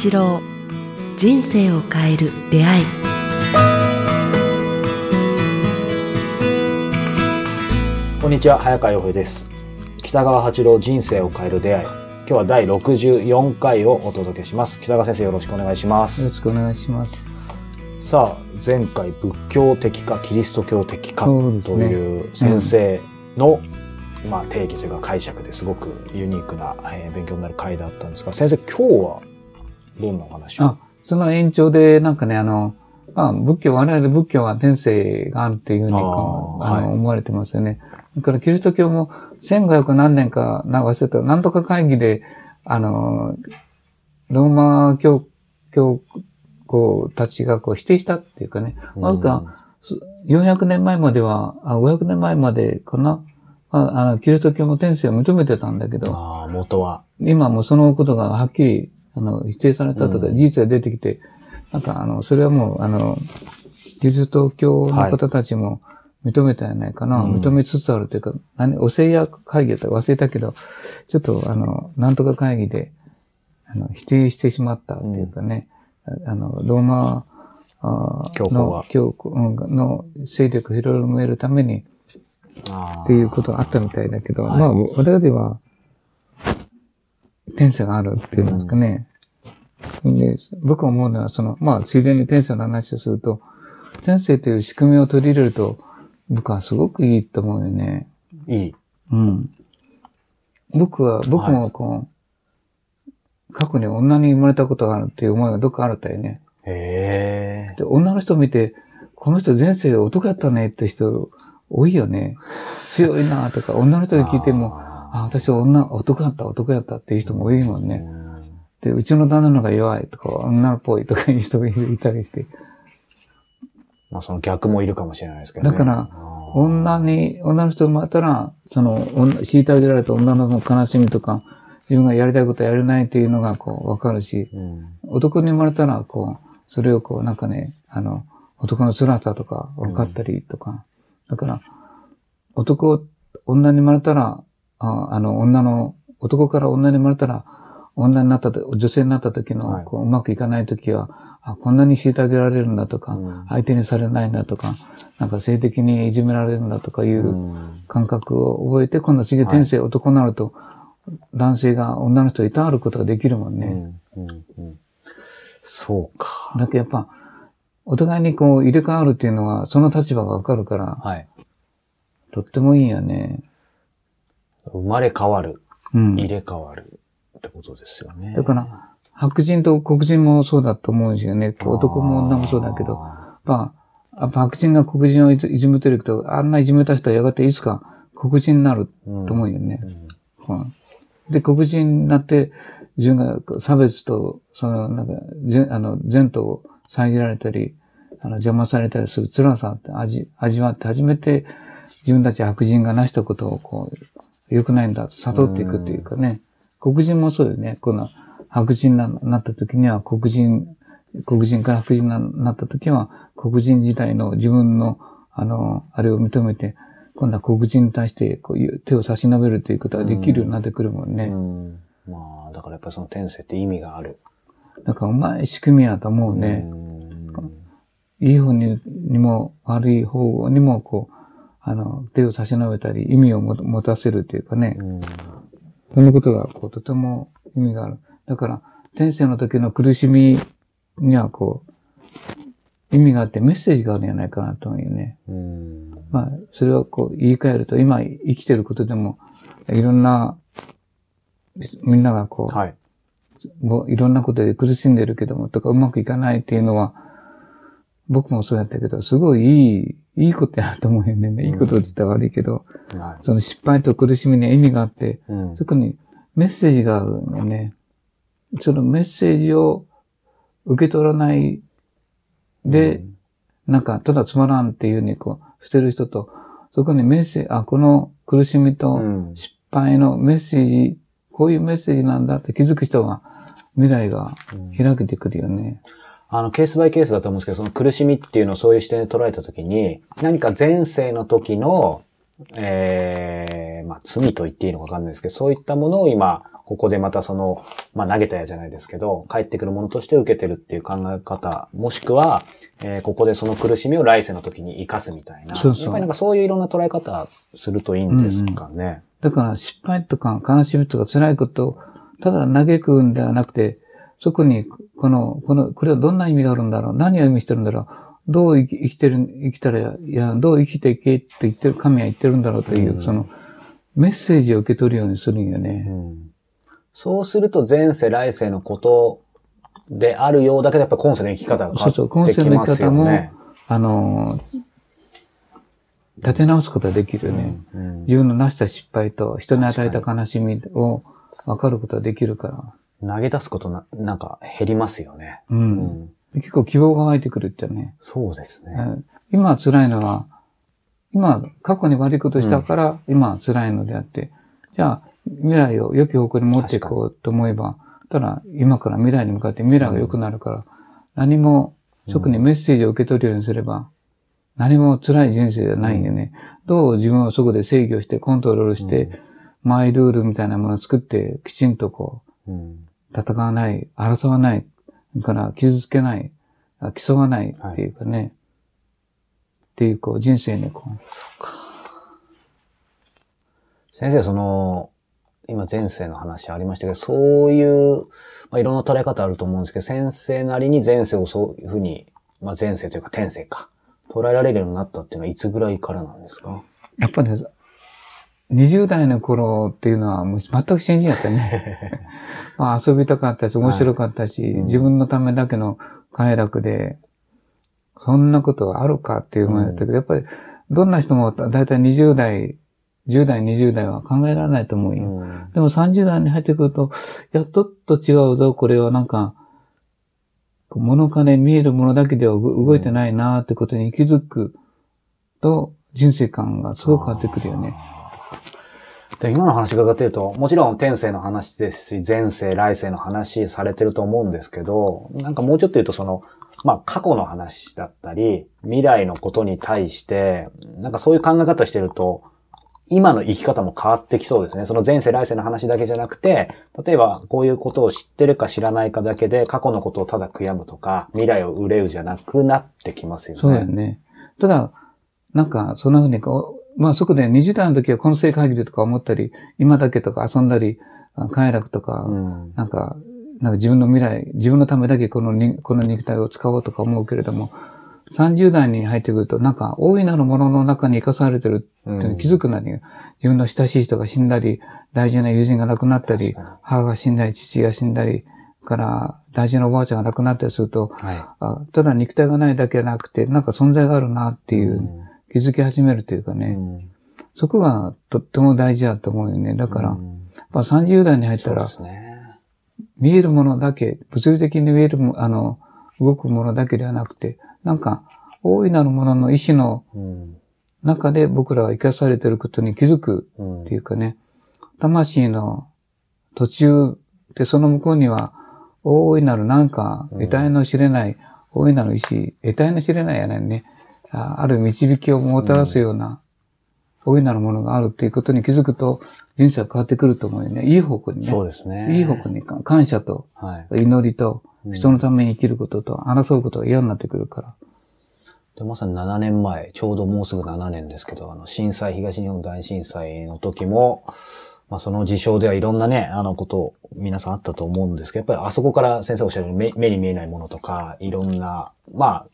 八郎人生を変える出会い。こんにちは早川洋平です。北川八郎人生を変える出会い。今日は第64回をお届けします。北川先生よろしくお願いしまよろすしくお願いします。さあ前回仏教的かキリスト教的かという先生の、まあ、定義というか解釈ですごくユニークな、えー勉強になる回だったんですが先生今日はどんなお話を？あ、その延長で、なんかね、あの、まあ、仏教、我々仏教は天性があるっていうふうにあの、はい。思われてますよね。だからキリスト教も1500何年か、な忘れた、なんとか会議で、あの、ローマ教、教皇たちがこう否定したっていうかね、わずか400年前までは、あ500年前までかな、ああのキリスト教も天性を認めてたんだけど、ああ元は。今もそのことがはっきり、あの、否定されたとか、うん。事実が出てきて、なんか、あの、それはもう、あの、キリスト教の方たちも認めたんじゃないかな、うん。認めつつあるというか、何、お聖夜会議だったか忘れたけど、ちょっと、あの、なんとか会議で、あの、否定してしまったっていうかね、あの、ローマ、の教皇うんの勢力を広めるために、あっていうことがあったみたいだけど、はい。まあ、我々は、天性があるっていうんですかね。で、僕思うのは、その、まあ、ついでに天性の話をすると、天性という仕組みを取り入れると、僕はすごくいいと思うよね。いいうん。僕は、僕もこう、過去に女に生まれたことがあるっていう思いがどっかあるったよね。へえで、女の人見て、この人前世男やったねって人多いよね。強いなとか、女の人に聞いても、あ、私女、男やった、男やったっていう人も多いもんね。で、うちの旦那の方が弱いとか、女っぽいとかいう人がいたりして。まあその逆もいるかもしれないですけどね。だから女に、女の人が生まれたら、その、女虐げられた女の悲しみとか、自分がやりたいことやれないっていうのがこう、わかるし、うん男に生まれたら、こう、それをこう、なんかね、あの、男の辛さとか分かったりとか。だから、男、女に生まれたら、ああの、女の、男から女に生まれたら、女になったと、女性になった時はいの、こう、うまくいかない時は、あ、こんなに虐げられるんだとか、うん相手にされないんだとか、なんか性的にいじめられるんだとかいううん感覚を覚えて、今度次天性男になると、男性が女の人をいたわることができるもんね。うんうんうんそうか。だってやっぱ、お互いにこう入れ替わるっていうのは、その立場がわかるから、はい。とってもいいよね。生まれ変わる、うん。入れ替わるってことですよね。だから、白人と黒人もそうだと思うんですよね。男も女もそうだけど、あまあ、白人が黒人をいじめてるけど、あんないじめた人はやがていつか黒人になるーと思うよね。うんうんで、黒人になって、自分が差別と、その、なんか、ぜあの、前途を遮られたり、あの、邪魔されたりする辛さって味、味わって初めて自分たち白人が成したことをこう、良くないんだと悟っていくっていうかね。黒人もそうよね。この白人にななった時には黒人、黒人から白人になった時は黒人自体の自分の、あの、あれを認めて、今度は黒人に対してこういう手を差し伸べるということができるようになってくるもんね。うんまあ、だからやっぱりその天性って意味がある。だからうまい仕組みやと思うね。うんいい方ににも悪い方にもこう、あの、手を差し伸べたり意味をも持たせるというかね。うんそのことがこうとても意味がある。だから、天性の時の苦しみにはこう、意味があってメッセージがあるんじゃないかなと思うよね。うんまあ、それをこう言い換えると、今生きてることでも、いろんな、みんながこう、はい。いろんなことで苦しんでるけども、とかうまくいかないっていうのは、僕もそうやったけど、すごいいい、いいことやと思うよね。いいことって言ったら悪いけど、はいその失敗と苦しみには意味があって、うん特にメッセージがあるんよね。そのメッセージを受け取らないで、なんか、ただつまらんっていうふうにこう、捨てる人と、そこにメッセージ、あ、この苦しみとうん失敗のメッセージ、こういうメッセージなんだって気づく人は、未来が開けてくるよね。あの、ケースバイケースだと思うんですけど、その苦しみっていうのをそういう視点で捉えたときに、何か前世の時の、ええまあ、罪と言っていいのかわかんないですけど、そういったものを今、ここでまたその、まあ投げたやじゃないですけど、帰ってくるものとして受けてるっていう考え方、もしくは、えーここでその苦しみを来世の時に生かすみたいな。そうそうやっぱりなんかそういういろんな捉え方するといいんですかね。だから失敗とか悲しみとか辛いことをただ嘆くんではなくて、そこに、この、この、これはどんな意味があるんだろう？何を意味してるんだろう？どう生き生きてる、生きたら、いや、どう生きていけって言ってる、神は言ってるんだろうという、うんその、メッセージを受け取るようにするんよね。うんそうすると前世来世のことであるようだけど、やっぱ今世の生き方が変そうそう、今わって世の生ききますよ方も、ね。あの、立て直すことができるよね。うん自分の成した失敗と人に与えた悲しみを分かることができるから。投げ出すことな、なんか減りますよね。う。うんん結構希望が湧いてくるってね。そうですね。うん今辛いのは、今、過去に悪いことしたから、今辛いのであって、じゃあ、未来を良き方向に持っていこうと思えば、ただ、今から未来に向かって未来が良くなるから、何も、特にメッセージを受け取るようにすれば、何も辛い人生じゃないよね。どう自分をそこで制御して、コントロールして、マイルールみたいなものを作って、きちんとこう、うん戦わない、争わない、から傷つけない、あ競わないっていうかね、っていうこう人生にこう、先生、その、今前世の話ありましたけど、そういう、まあ、いろんな捉え方あると思うんですけど、先生なりに前世をそういうふうに、まあ、前世というか天世か、捉えられるようになったっていうのはいつぐらいからなんですか？やっぱりね20代の頃っていうのはもう全く新人やったね。まあ遊びたかったし、面白かったし、うん自分のためだけの快楽で、そんなことがあるかっていうものやったけど、やっぱりどんな人もだいたい20代、10代、20代は考えられないと思うよ。うんでも30代に入ってくると、いや、ちょっと違うぞ、これはなんか、物金見えるものだけでは動動いてないなってことに気づくと、人生観がすごく変わってくるよね。で今の話伺ってると、もちろん天世の話ですし、前世、来世の話されてると思うんですけど、なんかもうちょっと言うとその、まあ過去の話だったり、未来のことに対して、なんかそういう考え方してると、今の生き方も変わってきそうですね。その前世来世の話だけじゃなくて、例えばこういうことを知ってるか知らないかだけで過去のことをただ悔やむとか、未来を憂うじゃなくなってきますよね。そうだよね。ただ、なんか、そんな風にこう、まあそこで20代の時はこの世限りとか思ったり、今だけとか遊んだり、あ快楽とか、うん。なんか、なんか自分の未来、自分のためだけこのにこの肉体を使おうとか思うけれども、30代に入ってくると、なんか、大いなるものの中に生かされてるって気づくなり、自分の親しい人が死んだり、大事な友人が亡くなったり母が死んだり、父が死んだり、から、大事なおばあちゃんが亡くなったりすると、はあただ肉体がないだけじゃなくて、なんか存在があるなってい。いう、気づき始めるというかね、うん。そこがとっても大事だと思うよね。だから、うん。やっぱ30代に入ったらね。見えるものだけ、物理的に見えるも、あの、動くものだけではなくて、なんか、大いなるものの意志のうん。中で僕らが生かされていることに気づくうんっていうかね、魂の途中でその向こうには、大いなるなんか、うん。得体の知れない、大いなる意志、得体の知れないやないね、あある導きをもたらすような、大いなるものがあるっていうことに気づくと、人生は変わってくると思うよね。いい方向にね。そうですね。いい方向にか感謝とはい。祈りとうん人のために生きることと争うことが嫌になってくるから。でまさに7年前、ちょうどもうすぐ7年ですけど、あの、震災、東日本大震災の時も、まあその事象ではいろんなね、あのこと、皆さんあったと思うんですけど、やっぱりあそこから先生おっしゃる目目に見えないものとか、いろんな、まあ、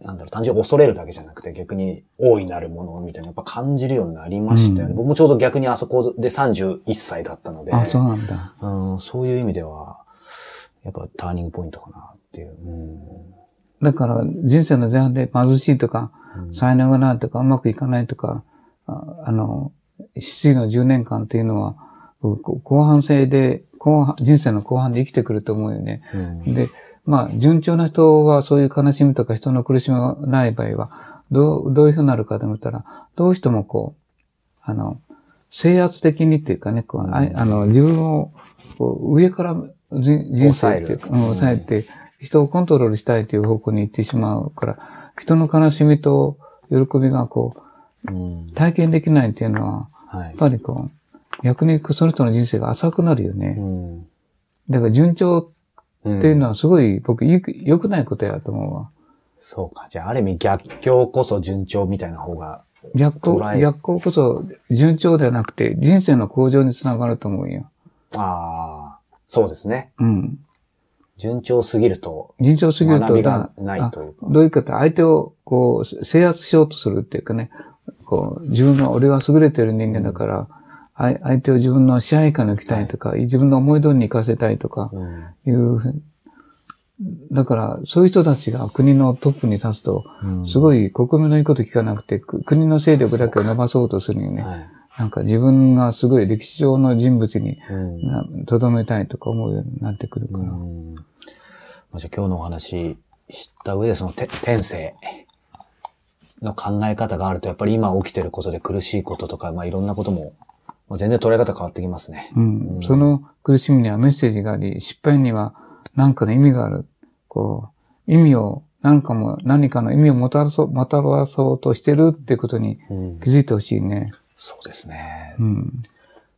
なんだろう、単純に恐れるだけじゃなくて逆に大いなるものみたいなやっぱ感じるようになりましたよね。うん僕もちょうど逆にあそこで31歳だったので、あ、そうなんだ。うん、そういう意味では、やっぱターニングポイントかなっていう。うんだから人生の前半で貧しいとか、うん才能がないとか、うまくいかないとか、ああの、失意の10年間っていうのは、後半生で、後半、人生の後半で生きてくると思うよね。うんで、まあ、順調な人はそういう悲しみとか人の苦しみがない場合は、どう、どういうふうになるかと思ったら、どうしてもこう、あの、制圧的にっていうかね、こう、あいあの、自分をこう上からじ人生っていうか、抑えて、人をコントロールしたいという方向に行ってしまうから、人の悲しみと喜びがこう体験できないっていうのは、はいやっ。ぱりこう、逆にその人の人生が浅くなるよね。うん。だから順調うんっていうのはすごい僕良く良くないことやと思うわ。そうか。じゃあ、ある意味逆境こそ順調みたいな方が、逆行捉え、逆行こそ順調ではなくて人生の向上につながると思うよ。ああ、そうですね。うん。順調すぎると、順調すぎると学びがないというかあどういうかって相手をこう制圧しようとするっていうかね、こう自分は俺は優れてる人間だから、相手を自分の支配下に置きたいとか、自分の思い通りに行かせたいとかうん。いうふうだから、そういう人たちが国のトップに立つと、うんすごい国民の言うこと聞かなくて、く国の勢力だけを伸ばそうとするよね。はい。なんか自分がすごい歴史上の人物にうん。なとどめたいとか思うようになってくるから。うんまあじゃあ今日のお話知った上でそのて天性の考え方があると、やっぱり今起きてることで苦しいこととか、まあいろんなことも、まあ、全然捉え方変わってきますね。うん。その苦しみにはメッセージがあり、失敗には何かの意味がある。こう、意味を、何かも、何かの意味をもたらそう、もたらそうとしてるってことにうん気づいてほしいね。そうですね。うん。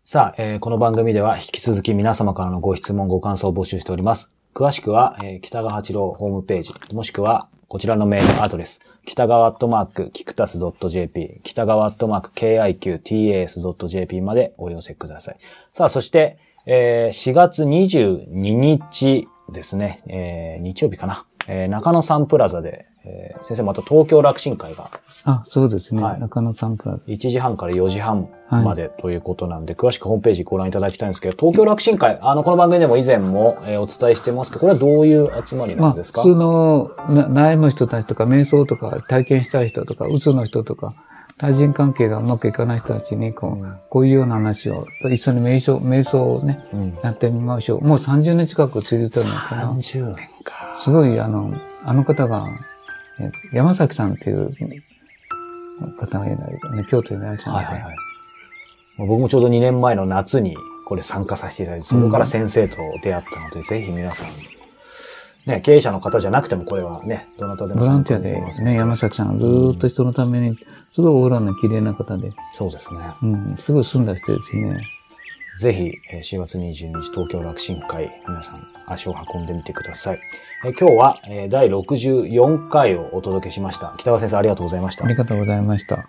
さあ、えーこの番組では引き続き皆様からのご質問、ご感想を募集しております。詳しくは、えー北川八郎ホームページ、もしくはこちらのメールアドレス、北川アットマーク、キクタス .jp、北川アットマーク、kiqtas.jp までお寄せください。さあ、そして、えー4月22日ですね、えー日曜日かな、えー中野サンプラザで、えー先生また東京楽神会があ、そうですね。はい中野サンプラザ。1時半から4時半までということなんで、詳しくホームページご覧いただきたいんですけど、東京楽神会、あの、この番組でも以前も、えーお伝えしてますけど、これはどういう集まりまあ、なんですか、普通のな悩む人たちとか、瞑想とか、体験したい人とか、うつの人とか、対人関係がうまくいかない人たちに、こう、こういうような話を、一緒に瞑想、瞑想をね、うんやってみましょう。もう30年近く続いてるのかな。30年か。すごい、あの、あの方が、え山崎さんっていう方がいない、ね、京都にいらっしゃるんではいはいはい。もう僕もちょうど2年前の夏にこれ参加させていただいて、そこから先生と出会ったので、ぜひ皆さん、ね、経営者の方じゃなくてもこれはね、どなたでもボランティアでね、山崎さんはずーっと人のために、すごいオーラの綺麗な方で、そうですね。うん、すごい澄んだ人ですね。ぜひ、えー4月22日東京楽神会、皆さん足を運んでみてください。え今日は、えー第64回をお届けしました。北川先生ありがとうございましたあり。がとうございました。